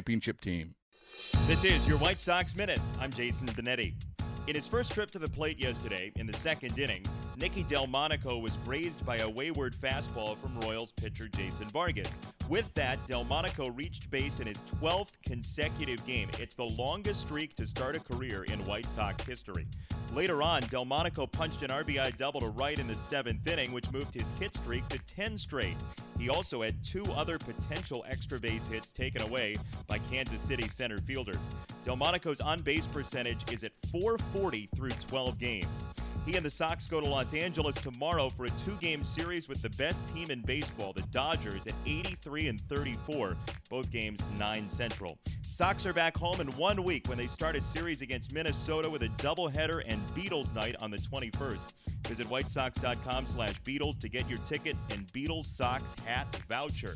championship team. This is your White Sox Minute. I'm Jason Benetti. In his first trip to the plate yesterday, in the second inning, Nicky Delmonico was grazed by a wayward fastball from Royals pitcher Jason Vargas. With that, Delmonico reached base in his 12th consecutive game. It's the longest streak to start a career in White Sox history. Later on, Delmonico punched an RBI double to right in the seventh inning, which moved his hit streak to 10 straight. He also had two other potential extra base hits taken away by Kansas City center fielders. Delmonico's on base percentage is at 440 through 12 games. He and the Sox go to Los Angeles tomorrow for a two game series with the best team in baseball, the Dodgers, at 83 and 34. Both games 9 Central. Sox are back home in one week when they start a series against Minnesota with a doubleheader and Beatles night on the 21st. Visit whitesox.com slash Beatles to get your ticket and Beatles Sox hat voucher.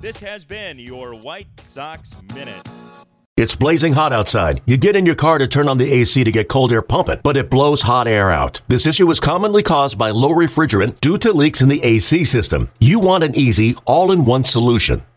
This has been your White Sox Minute. It's blazing hot outside. You get in your car to turn on the AC to get cold air pumping, but it blows hot air out. This issue is commonly caused by low refrigerant due to leaks in the AC system. You want an easy, all in one solution